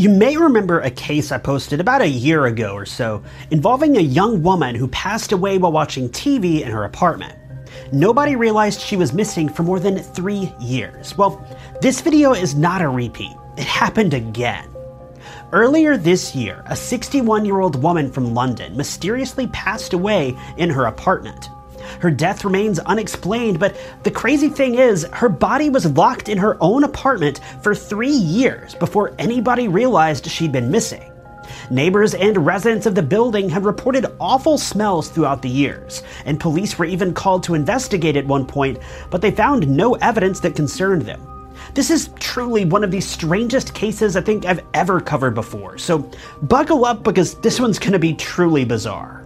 You may remember a case I posted about a year ago or so involving a young woman who passed away while watching TV in her apartment. Nobody realized she was missing for more than three years. Well, this video is not a repeat. It happened again. Earlier this year, a 61 year old woman from London mysteriously passed away in her apartment. Her death remains unexplained, but the crazy thing is, her body was locked in her own apartment for three years before anybody realized she'd been missing. Neighbors and residents of the building have reported awful smells throughout the years, and police were even called to investigate at one point, but they found no evidence that concerned them. This is truly one of the strangest cases I think I've ever covered before, so buckle up because this one's gonna be truly bizarre.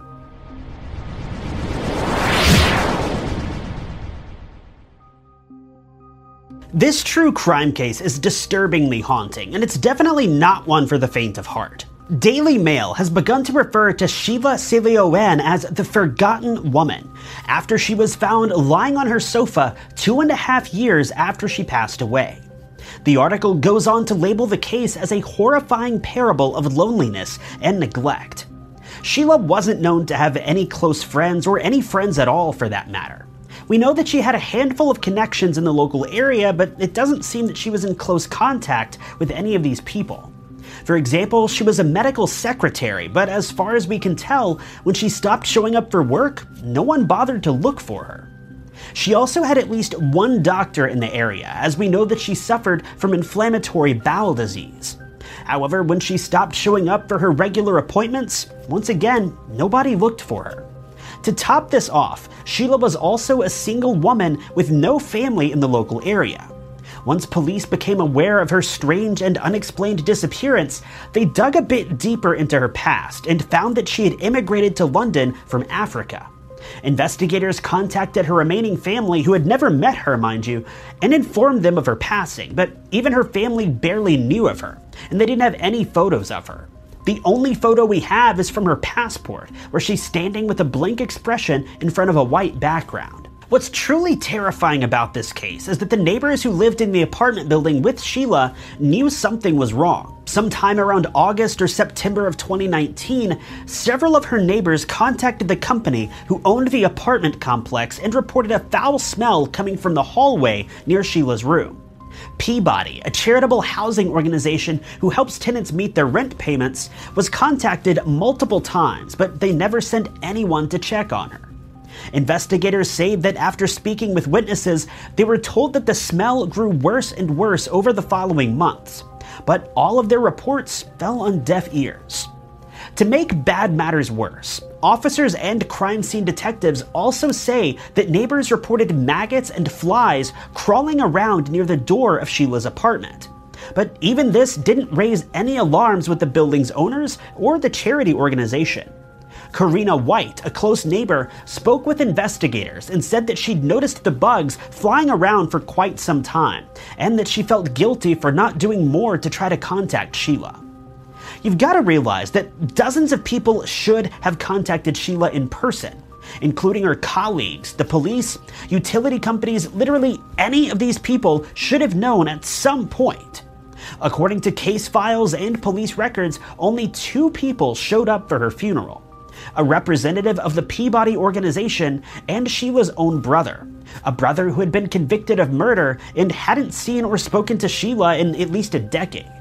This true crime case is disturbingly haunting, and it's definitely not one for the faint of heart. Daily Mail has begun to refer to Sheila Seleoane as the Forgotten Woman, after she was found lying on her sofa two and a half years after she passed away. The article goes on to label the case as a horrifying parable of loneliness and neglect. Sheila wasn't known to have any close friends or any friends at all for that matter. We know that she had a handful of connections in the local area, but it doesn't seem that she was in close contact with any of these people. For example, she was a medical secretary, but as far as we can tell, when she stopped showing up for work, no one bothered to look for her. She also had at least one doctor in the area, as we know that she suffered from inflammatory bowel disease. However, when she stopped showing up for her regular appointments, once again, nobody looked for her. To top this off, Sheila was also a single woman with no family in the local area. Once police became aware of her strange and unexplained disappearance, they dug a bit deeper into her past and found that she had immigrated to London from Africa. Investigators contacted her remaining family, who had never met her, mind you, and informed them of her passing, but even her family barely knew of her, and they didn't have any photos of her. The only photo we have is from her passport, where she's standing with a blank expression in front of a white background. What's truly terrifying about this case is that the neighbors who lived in the apartment building with Sheila knew something was wrong. Sometime around August or September of 2019, several of her neighbors contacted the company who owned the apartment complex and reported a foul smell coming from the hallway near Sheila's room. Peabody, a charitable housing organization who helps tenants meet their rent payments, was contacted multiple times, but they never sent anyone to check on her. Investigators say that after speaking with witnesses, they were told that the smell grew worse and worse over the following months. But all of their reports fell on deaf ears. To make bad matters worse, officers and crime scene detectives also say that neighbors reported maggots and flies crawling around near the door of Sheila's apartment. But even this didn't raise any alarms with the building's owners or the charity organization. Karina White, a close neighbor, spoke with investigators and said that she'd noticed the bugs flying around for quite some time, and that she felt guilty for not doing more to try to contact Sheila. You've got to realize that dozens of people should have contacted Sheila in person, including her colleagues, the police, utility companies, literally any of these people should have known at some point. According to case files and police records, only two people showed up for her funeral a representative of the Peabody organization and Sheila's own brother, a brother who had been convicted of murder and hadn't seen or spoken to Sheila in at least a decade.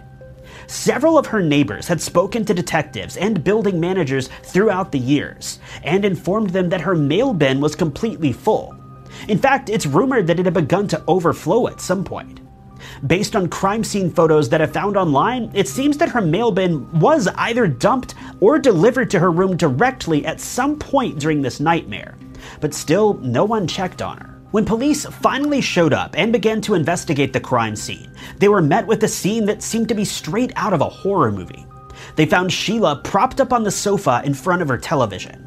Several of her neighbors had spoken to detectives and building managers throughout the years and informed them that her mail bin was completely full. In fact, it's rumored that it had begun to overflow at some point. Based on crime scene photos that I found online, it seems that her mail bin was either dumped or delivered to her room directly at some point during this nightmare. But still, no one checked on her. When police finally showed up and began to investigate the crime scene, they were met with a scene that seemed to be straight out of a horror movie. They found Sheila propped up on the sofa in front of her television.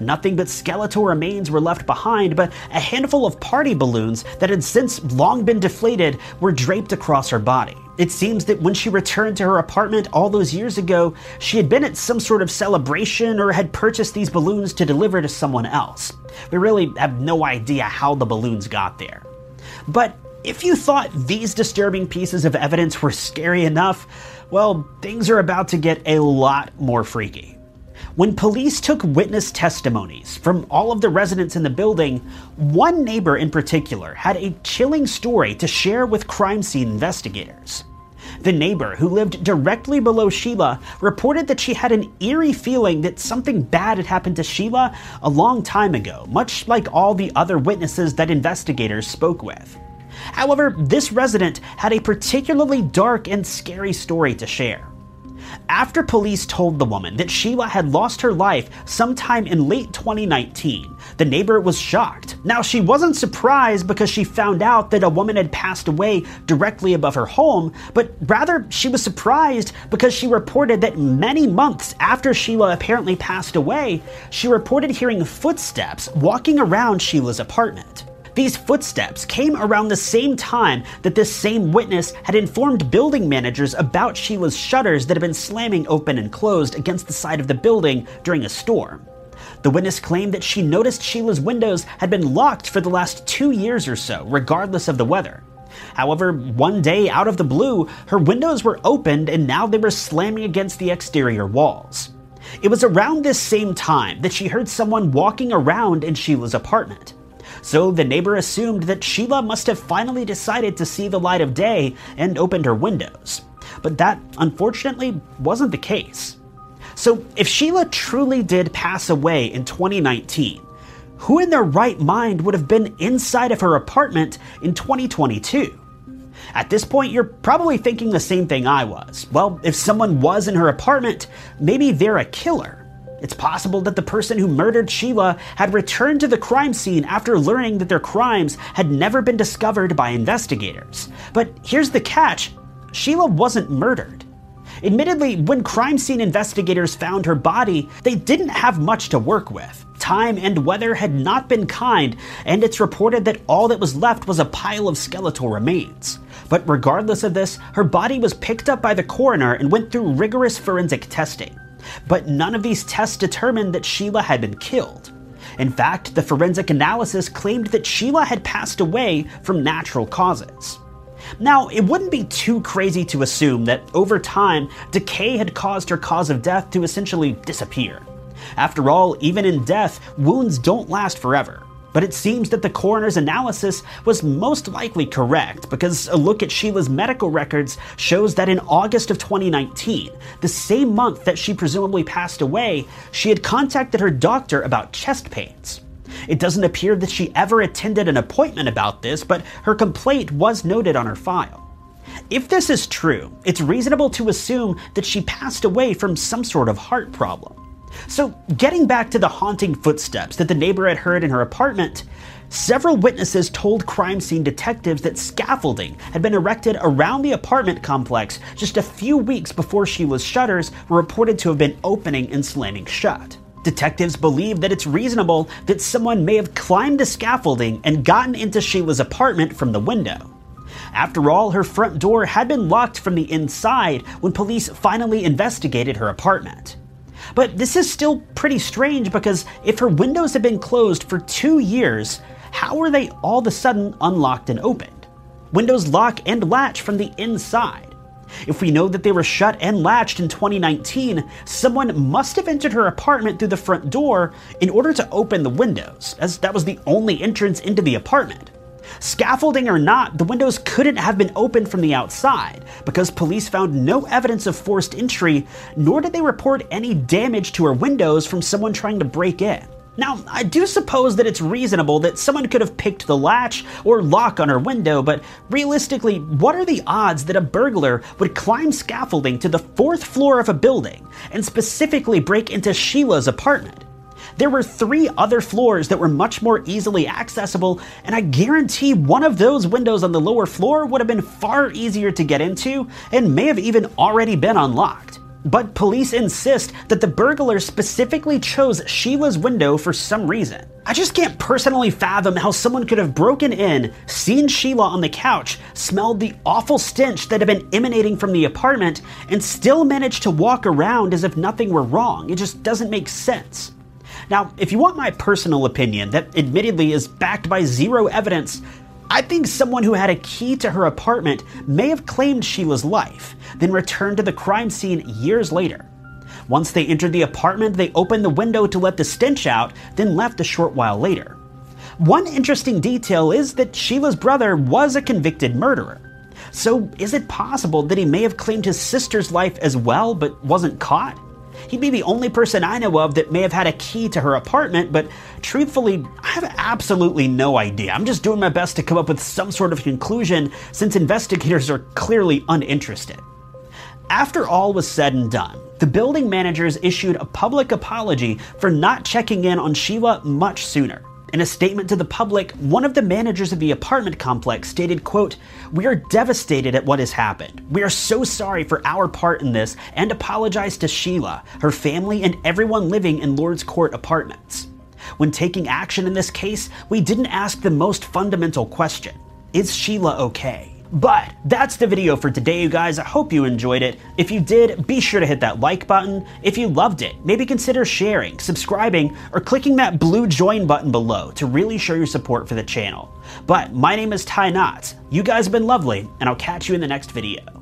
Nothing but skeletal remains were left behind, but a handful of party balloons that had since long been deflated were draped across her body. It seems that when she returned to her apartment all those years ago, she had been at some sort of celebration or had purchased these balloons to deliver to someone else. We really have no idea how the balloons got there. But if you thought these disturbing pieces of evidence were scary enough, Well, things are about to get a lot more freaky. When police took witness testimonies from all of the residents in the building, one neighbor in particular had a chilling story to share with crime scene investigators. The neighbor, who lived directly below Sheila, reported that she had an eerie feeling that something bad had happened to Sheila a long time ago, much like all the other witnesses that investigators spoke with. However, this resident had a particularly dark and scary story to share. After police told the woman that Sheila had lost her life sometime in late 2019, the neighbor was shocked. Now, she wasn't surprised because she found out that a woman had passed away directly above her home, but rather she was surprised because she reported that many months after Sheila apparently passed away, she reported hearing footsteps walking around Sheila's apartment. These footsteps came around the same time that this same witness had informed building managers about Sheila's shutters that had been slamming open and closed against the side of the building during a storm. The witness claimed that she noticed Sheila's windows had been locked for the last two years or so, regardless of the weather. However, one day out of the blue, her windows were opened and now they were slamming against the exterior walls. It was around this same time that she heard someone walking around in Sheila's apartment so the neighbor assumed that Sheila must have finally decided to see the light of day and opened her windows. But that, unfortunately, wasn't the case. So, if Sheila truly did pass away in 2019, who in their right mind would have been inside of her apartment in 2022? At this point, you're probably thinking the same thing I was. Well, if someone was in her apartment, maybe they're a killer. It's possible that the person who murdered Sheila had returned to the crime scene after learning that their crimes had never been discovered by investigators. But here's the catch Sheila wasn't murdered. Admittedly, when crime scene investigators found her body, they didn't have much to work with. Time and weather had not been kind, and it's reported that all that was left was a pile of skeletal remains. But regardless of this, her body was picked up by the coroner and went through rigorous forensic testing. But none of these tests determined that Sheila had been killed. In fact, the forensic analysis claimed that Sheila had passed away from natural causes. Now, it wouldn't be too crazy to assume that over time, decay had caused her cause of death to essentially disappear. After all, even in death, wounds don't last forever. But it seems that the coroner's analysis was most likely correct because a look at Sheila's medical records shows that in August of 2019, the same month that she presumably passed away, she had contacted her doctor about chest pains. It doesn't appear that she ever attended an appointment about this, but her complaint was noted on her file. If this is true, it's reasonable to assume that she passed away from some sort of heart problem. So, getting back to the haunting footsteps that the neighbor had heard in her apartment, several witnesses told crime scene detectives that scaffolding had been erected around the apartment complex just a few weeks before Sheila's shutters were reported to have been opening and slamming shut. Detectives believe that it's reasonable that someone may have climbed the scaffolding and gotten into Sheila's apartment from the window. After all, her front door had been locked from the inside when police finally investigated her apartment. But this is still pretty strange because if her windows have been closed for two years, how are they all of a sudden unlocked and opened? Windows lock and latch from the inside. If we know that they were shut and latched in 2019, someone must have entered her apartment through the front door in order to open the windows, as that was the only entrance into the apartment. Scaffolding or not, the windows couldn't have been opened from the outside because police found no evidence of forced entry, nor did they report any damage to her windows from someone trying to break in. Now, I do suppose that it's reasonable that someone could have picked the latch or lock on her window, but realistically, what are the odds that a burglar would climb scaffolding to the fourth floor of a building and specifically break into Sheila's apartment? There were three other floors that were much more easily accessible, and I guarantee one of those windows on the lower floor would have been far easier to get into and may have even already been unlocked. But police insist that the burglar specifically chose Sheila's window for some reason. I just can't personally fathom how someone could have broken in, seen Sheila on the couch, smelled the awful stench that had been emanating from the apartment, and still managed to walk around as if nothing were wrong. It just doesn't make sense. Now, if you want my personal opinion, that admittedly is backed by zero evidence, I think someone who had a key to her apartment may have claimed Sheila's life, then returned to the crime scene years later. Once they entered the apartment, they opened the window to let the stench out, then left a short while later. One interesting detail is that Sheila's brother was a convicted murderer. So, is it possible that he may have claimed his sister's life as well, but wasn't caught? He'd be the only person I know of that may have had a key to her apartment, but truthfully, I have absolutely no idea. I'm just doing my best to come up with some sort of conclusion since investigators are clearly uninterested. After all was said and done, the building managers issued a public apology for not checking in on Sheila much sooner. In a statement to the public, one of the managers of the apartment complex stated, quote, We are devastated at what has happened. We are so sorry for our part in this and apologize to Sheila, her family, and everyone living in Lord's Court apartments. When taking action in this case, we didn't ask the most fundamental question Is Sheila okay? But that's the video for today, you guys. I hope you enjoyed it. If you did, be sure to hit that like button. If you loved it, maybe consider sharing, subscribing, or clicking that blue join button below to really show your support for the channel. But my name is Ty Notts. You guys have been lovely, and I'll catch you in the next video.